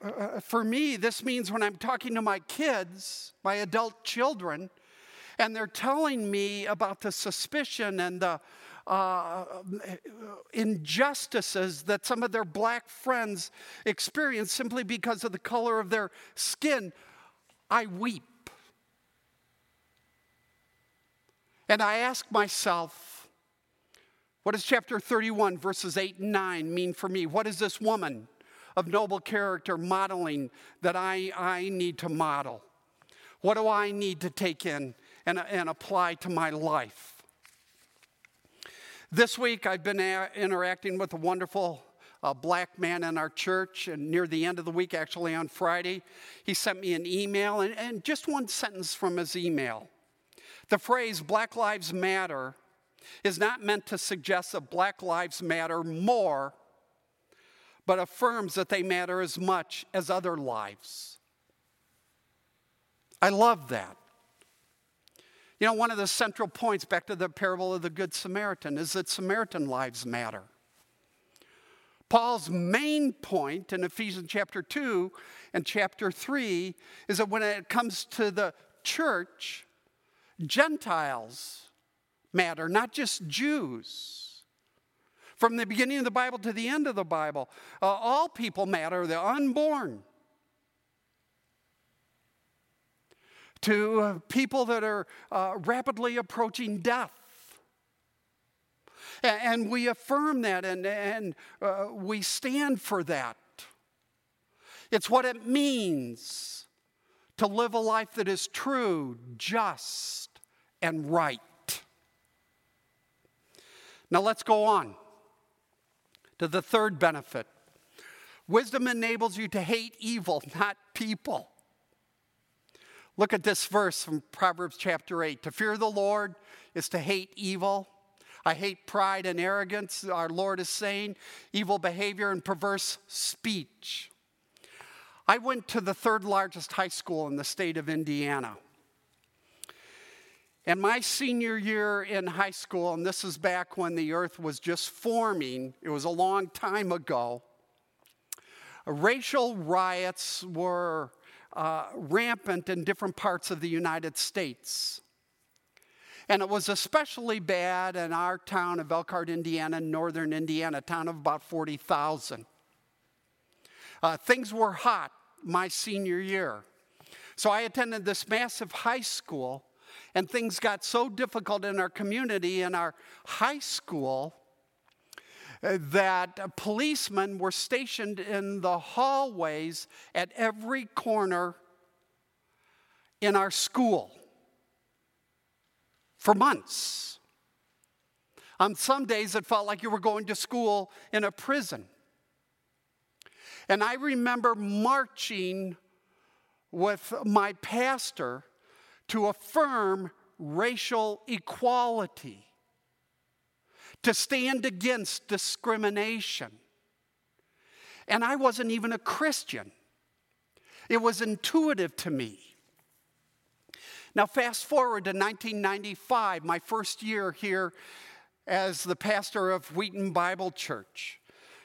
uh, for me, this means when I'm talking to my kids, my adult children, and they're telling me about the suspicion and the uh, injustices that some of their black friends experience simply because of the color of their skin, I weep. And I ask myself, what does chapter 31, verses 8 and 9 mean for me? What is this woman of noble character modeling that I, I need to model? What do I need to take in and, and apply to my life? This week, I've been a- interacting with a wonderful uh, black man in our church, and near the end of the week, actually on Friday, he sent me an email, and, and just one sentence from his email. The phrase Black Lives Matter is not meant to suggest that Black Lives matter more, but affirms that they matter as much as other lives. I love that. You know, one of the central points back to the parable of the Good Samaritan is that Samaritan lives matter. Paul's main point in Ephesians chapter 2 and chapter 3 is that when it comes to the church, Gentiles matter, not just Jews. From the beginning of the Bible to the end of the Bible, uh, all people matter, the unborn. To uh, people that are uh, rapidly approaching death. And we affirm that and, and uh, we stand for that. It's what it means to live a life that is true, just, and right. Now let's go on to the third benefit. Wisdom enables you to hate evil, not people. Look at this verse from Proverbs chapter 8. To fear the Lord is to hate evil. I hate pride and arrogance, our Lord is saying, evil behavior and perverse speech. I went to the third largest high school in the state of Indiana. And my senior year in high school, and this is back when the earth was just forming, it was a long time ago, racial riots were uh, rampant in different parts of the United States. And it was especially bad in our town of Elkhart, Indiana, northern Indiana, a town of about 40,000. Uh, things were hot my senior year. So I attended this massive high school, and things got so difficult in our community, in our high school, that policemen were stationed in the hallways at every corner in our school for months. On some days, it felt like you were going to school in a prison. And I remember marching with my pastor to affirm racial equality, to stand against discrimination. And I wasn't even a Christian, it was intuitive to me. Now, fast forward to 1995, my first year here as the pastor of Wheaton Bible Church.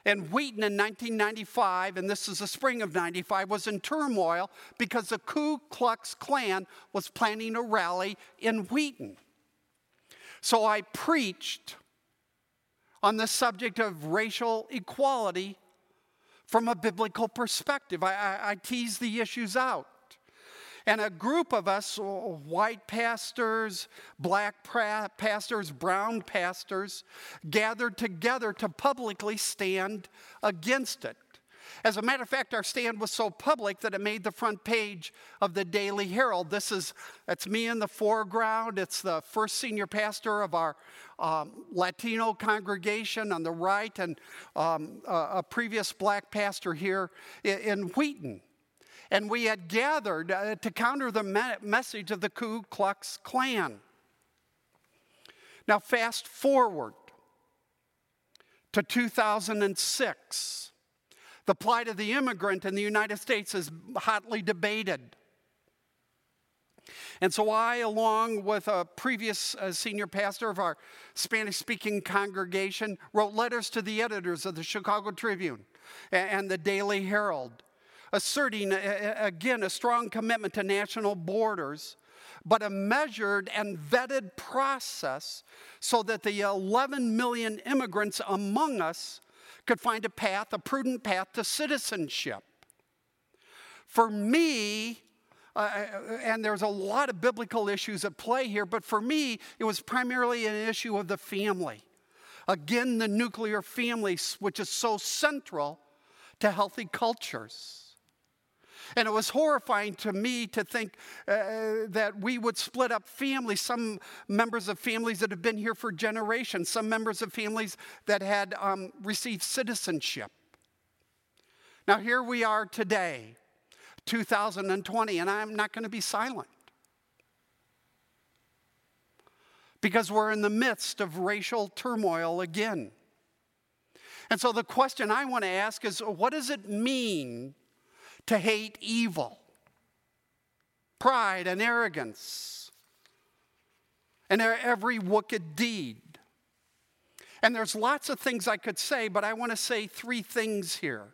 And Wheaton in 1995, and this is the spring of 95, was in turmoil because the Ku Klux Klan was planning a rally in Wheaton. So I preached on the subject of racial equality from a biblical perspective. I, I, I teased the issues out. And a group of us, uh, white pastors, black pra- pastors, brown pastors, gathered together to publicly stand against it. As a matter of fact, our stand was so public that it made the front page of the Daily Herald. This is, that's me in the foreground. It's the first senior pastor of our um, Latino congregation on the right, and um, a, a previous black pastor here in, in Wheaton. And we had gathered uh, to counter the me- message of the Ku Klux Klan. Now, fast forward to 2006. The plight of the immigrant in the United States is hotly debated. And so I, along with a previous uh, senior pastor of our Spanish speaking congregation, wrote letters to the editors of the Chicago Tribune and, and the Daily Herald, asserting again a strong commitment to national borders, but a measured and vetted process so that the 11 million immigrants among us could find a path, a prudent path to citizenship. For me, uh, and there's a lot of biblical issues at play here, but for me, it was primarily an issue of the family. Again, the nuclear family, which is so central to healthy cultures. And it was horrifying to me to think uh, that we would split up families, some members of families that have been here for generations, some members of families that had um, received citizenship. Now, here we are today, 2020, and I'm not going to be silent. Because we're in the midst of racial turmoil again. And so the question I want to ask is what does it mean to hate evil, pride, and arrogance, and every wicked deed. And there's lots of things I could say, but I want to say three things here.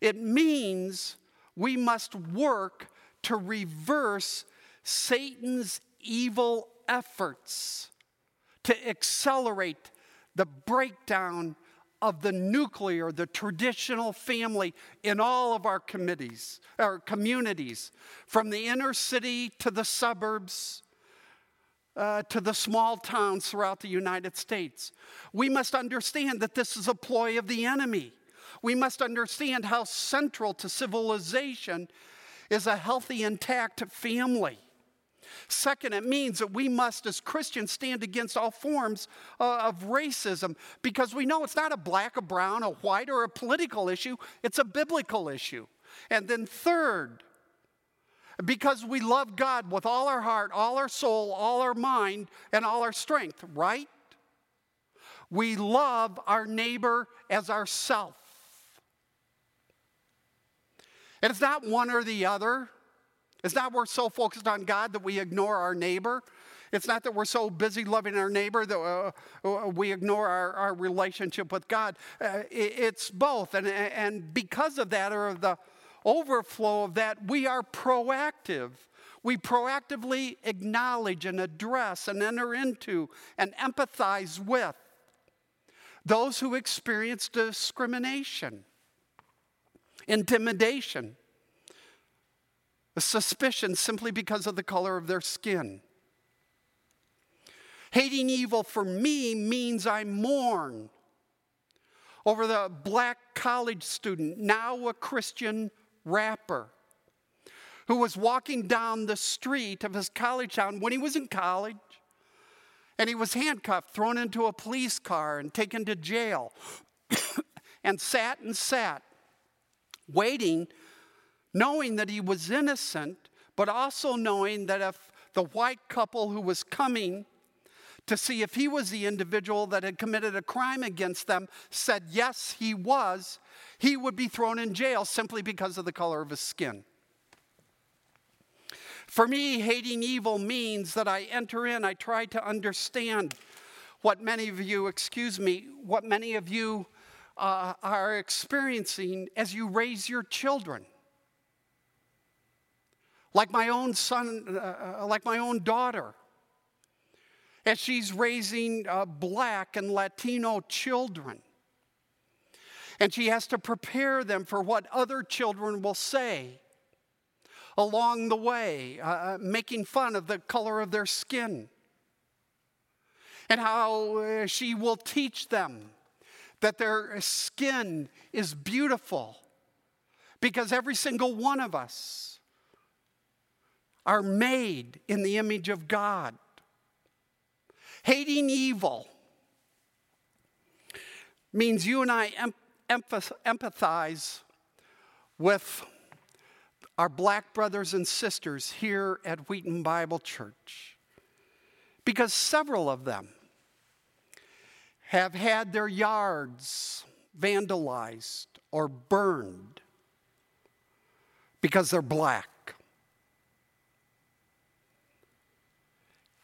It means we must work to reverse Satan's evil efforts to accelerate the breakdown of the nuclear, the traditional family in all of our committees, our communities, from the inner city to the suburbs. Uh, to the small towns throughout the United States. We must understand that this is a ploy of the enemy. We must understand how central to civilization is a healthy, intact family. Second, it means that we must, as Christians, stand against all forms uh, of racism because we know it's not a black, a brown, a white, or a political issue, it's a biblical issue. And then, third, because we love God with all our heart, all our soul, all our mind, and all our strength, right? We love our neighbor as ourself. And it's not one or the other. It's not we're so focused on God that we ignore our neighbor. It's not that we're so busy loving our neighbor that uh, uh we ignore our, our, relationship with God. Uh, it's both. And, and because of that, or the overflow of that, we are proactive. We proactively acknowledge and address and enter into and empathize with those who experience discrimination, intimidation, a suspicion simply because of the color of their skin. Hating evil for me means I mourn over the black college student, now a Christian rapper, who was walking down the street of his college town when he was in college, and he was handcuffed, thrown into a police car, and taken to jail, and sat and sat, waiting knowing that he was innocent, but also knowing that if the white couple who was coming to see if he was the individual that had committed a crime against them said yes, he was, he would be thrown in jail simply because of the color of his skin. For me, hating evil means that I enter in, I try to understand what many of you, excuse me, what many of you uh, are experiencing as you raise your children like my own son, uh, uh, like my own daughter, as she's raising uh, black and Latino children. And she has to prepare them for what other children will say along the way, uh, uh making fun of the color of their skin. And how uh, she will teach them that their skin is beautiful because every single one of us are made in the image of God. Hating evil means you and I empathize with our black brothers and sisters here at Wheaton Bible Church because several of them have had their yards vandalized or burned because they're black.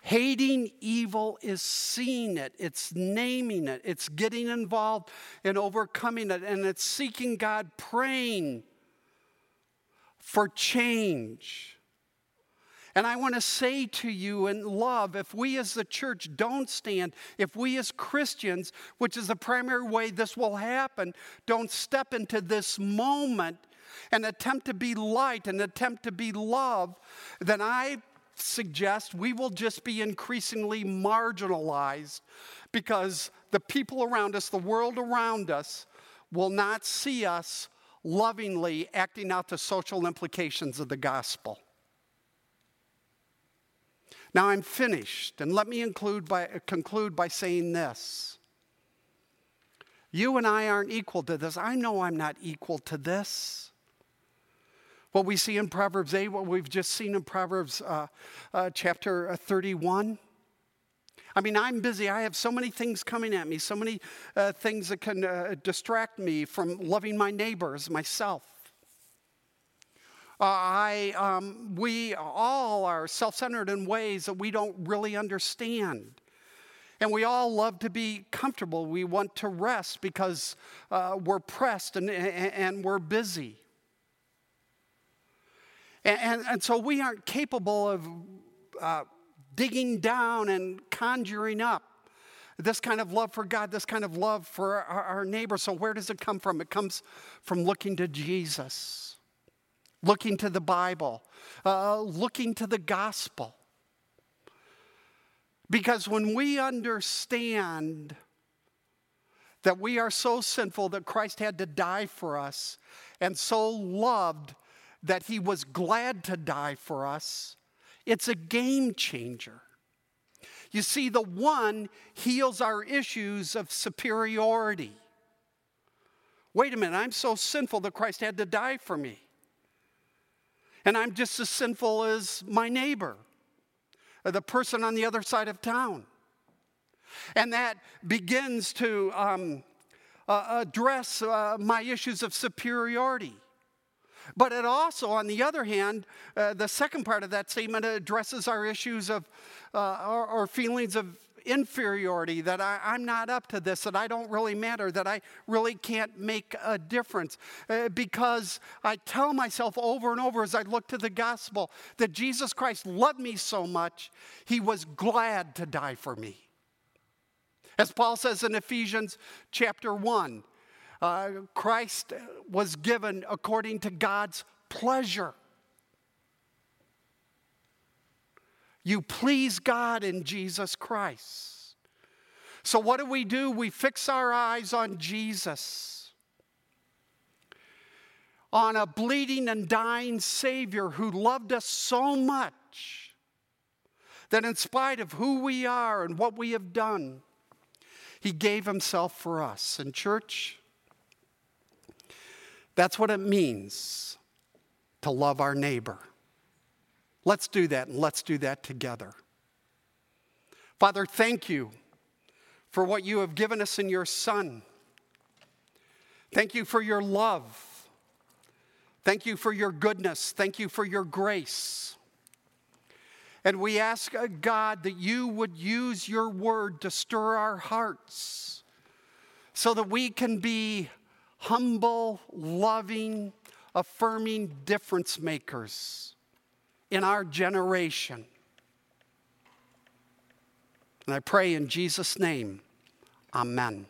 Hating evil is seeing it, it's naming it, it's getting involved in overcoming it, and it's seeking God, praying for change. And I want to say to you in love if we as the church don't stand, if we as Christians, which is the primary way this will happen, don't step into this moment and attempt to be light and attempt to be love, then I suggest we will just be increasingly marginalized because the people around us, the world around us, will not see us lovingly acting out the social implications of the gospel. Now I'm finished, and let me by, conclude by saying this. You and I aren't equal to this. I know I'm not equal to this. What we see in Proverbs 8, what we've just seen in Proverbs uh, uh, chapter 31. I mean, I'm busy. I have so many things coming at me, so many uh, things that can uh, distract me from loving my neighbors, myself. Uh, I, um, we all are self centered in ways that we don't really understand. And we all love to be comfortable. We want to rest because uh, we're pressed and, and, and we're busy. And, and, and, so we aren't capable of uh, digging down and conjuring up this kind of love for God, this kind of love for our, our neighbor. So, where does it come from? It comes from looking to Jesus looking to the Bible, uh, looking to the gospel. Because when we understand that we are so sinful that Christ had to die for us, and so loved that he was glad to die for us, it's a game changer. You see, the one heals our issues of superiority. Wait a minute, I'm so sinful that Christ had to die for me and I'm just as sinful as my neighbor, the person on the other side of town. And that begins to um, uh, address uh, my issues of superiority. But it also, on the other hand, uh, the second part of that statement addresses our issues of, uh, feelings of inferiority, that I, am not up to this, that I don't really matter, that I really can't make a difference. Uh, because I tell myself over and over as I look to the gospel that Jesus Christ loved me so much, he was glad to die for me. As Paul says in Ephesians chapter 1, uh, Christ was given according to God's pleasure. You please God in Jesus Christ. So, what do we do? We fix our eyes on Jesus, on a bleeding and dying Savior who loved us so much that, in spite of who we are and what we have done, He gave Himself for us. And, church, that's what it means to love our neighbor. Let's do that, and let's do that together. Father, thank you for what you have given us in your Son. Thank you for your love. Thank you for your goodness. Thank you for your grace. And we ask, uh, God, that you would use your word to stir our hearts so that we can be humble, loving, affirming difference makers in our generation. And I pray in Jesus' name, Amen.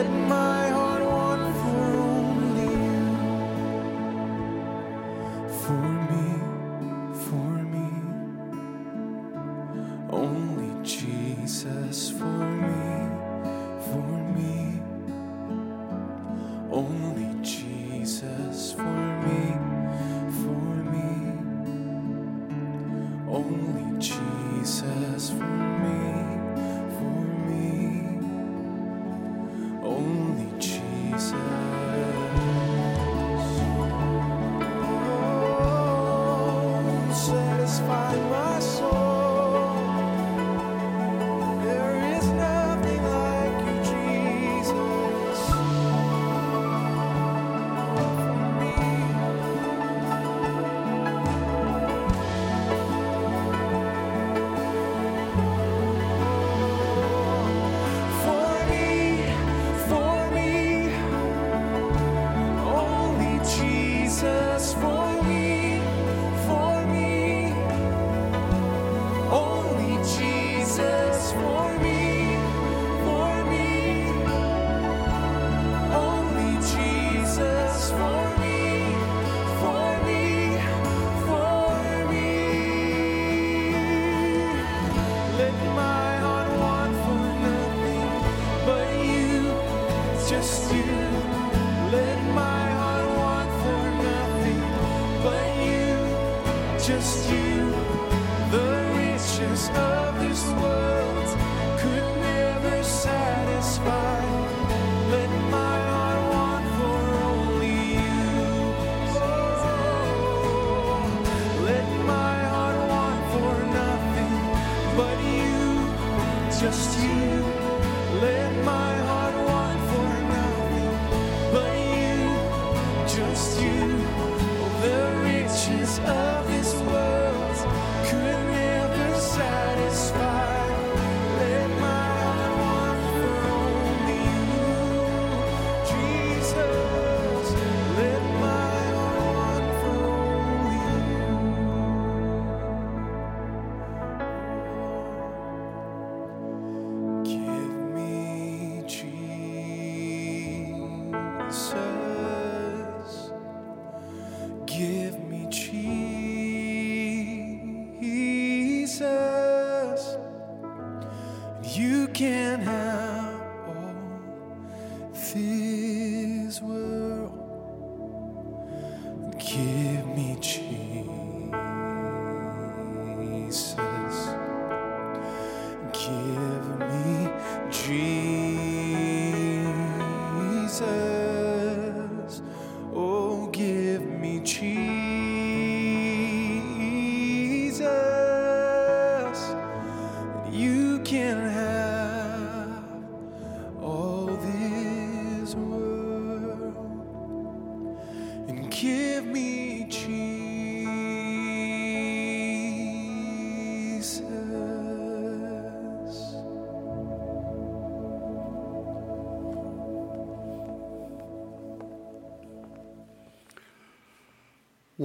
Let my heart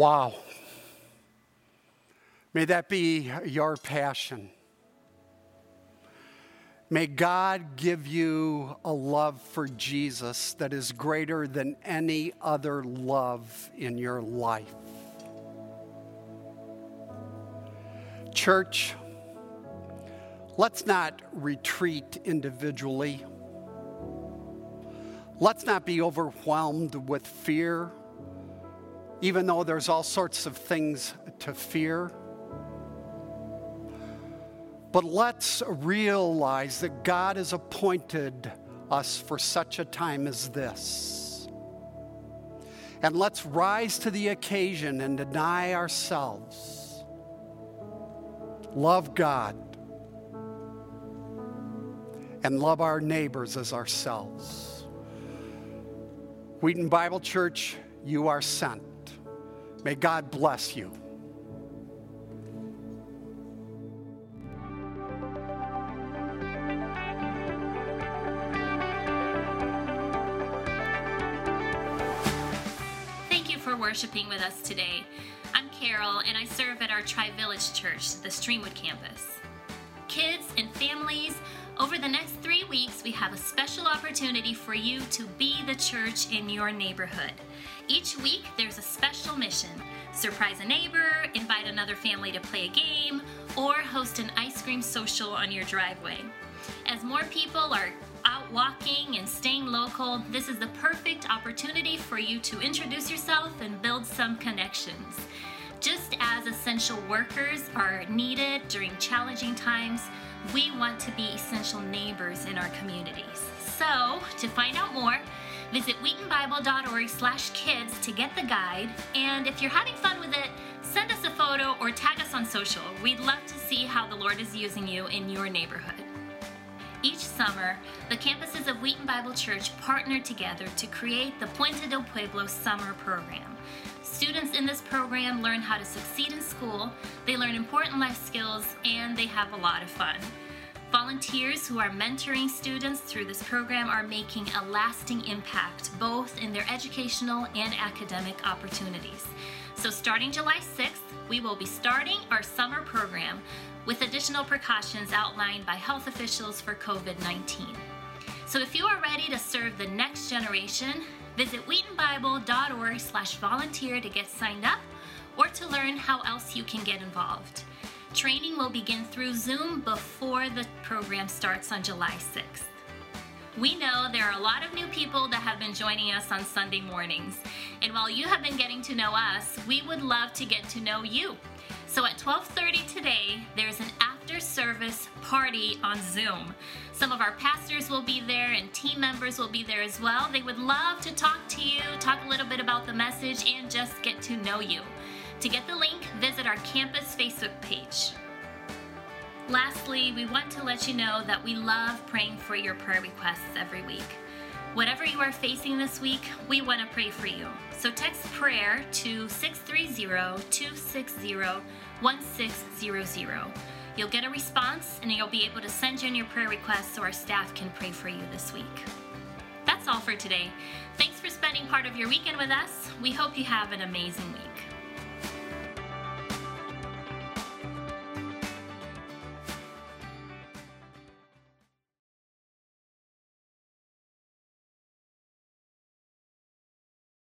Wow. May that be your passion. May God give you a love for Jesus that is greater than any other love in your life. Church, let's not retreat individually. Let's not be overwhelmed with fear even though there's all sorts of things to fear. But let's realize that God has appointed us for such a time as this. And let's rise to the occasion and deny ourselves. Love God and love our neighbors as ourselves. Wheaton Bible Church, you are sent. May God bless you. Thank you for worshiping with us today. I'm Carol, and I serve at our Tri Village Church, the Streamwood campus. Kids and families, over the next three weeks, we have a special opportunity for you to be the church in your neighborhood. Each week, there's a special mission surprise a neighbor, invite another family to play a game, or host an ice cream social on your driveway. As more people are out walking and staying local, this is the perfect opportunity for you to introduce yourself and build some connections. Just as essential workers are needed during challenging times, we want to be essential neighbors in our communities. So, to find out more, visit wheatonbible.org slash kids to get the guide. And if you're having fun with it, send us a photo or tag us on social. We'd love to see how the Lord is using you in your neighborhood. Each summer, the campuses of Wheaton Bible Church partner together to create the Puente del Pueblo Summer Program. Students in this program learn how to succeed in school, they learn important life skills, and they have a lot of fun. Volunteers who are mentoring students through this program are making a lasting impact both in their educational and academic opportunities. So, starting July 6th, we will be starting our summer program with additional precautions outlined by health officials for COVID 19. So if you are ready to serve the next generation, visit wheatonbible.org slash volunteer to get signed up or to learn how else you can get involved. Training will begin through Zoom before the program starts on July 6th. We know there are a lot of new people that have been joining us on Sunday mornings. And while you have been getting to know us, we would love to get to know you. So at 12:30 today, there's an after service party on Zoom. Some of our pastors will be there and team members will be there as well. They would love to talk to you, talk a little bit about the message and just get to know you. To get the link, visit our campus Facebook page. Lastly, we want to let you know that we love praying for your prayer requests every week. Whatever you are facing this week, we want to pray for you. So text prayer to 630-260-1600. You'll get a response and you'll be able to send in your prayer requests so our staff can pray for you this week. That's all for today. Thanks for spending part of your weekend with us. We hope you have an amazing week.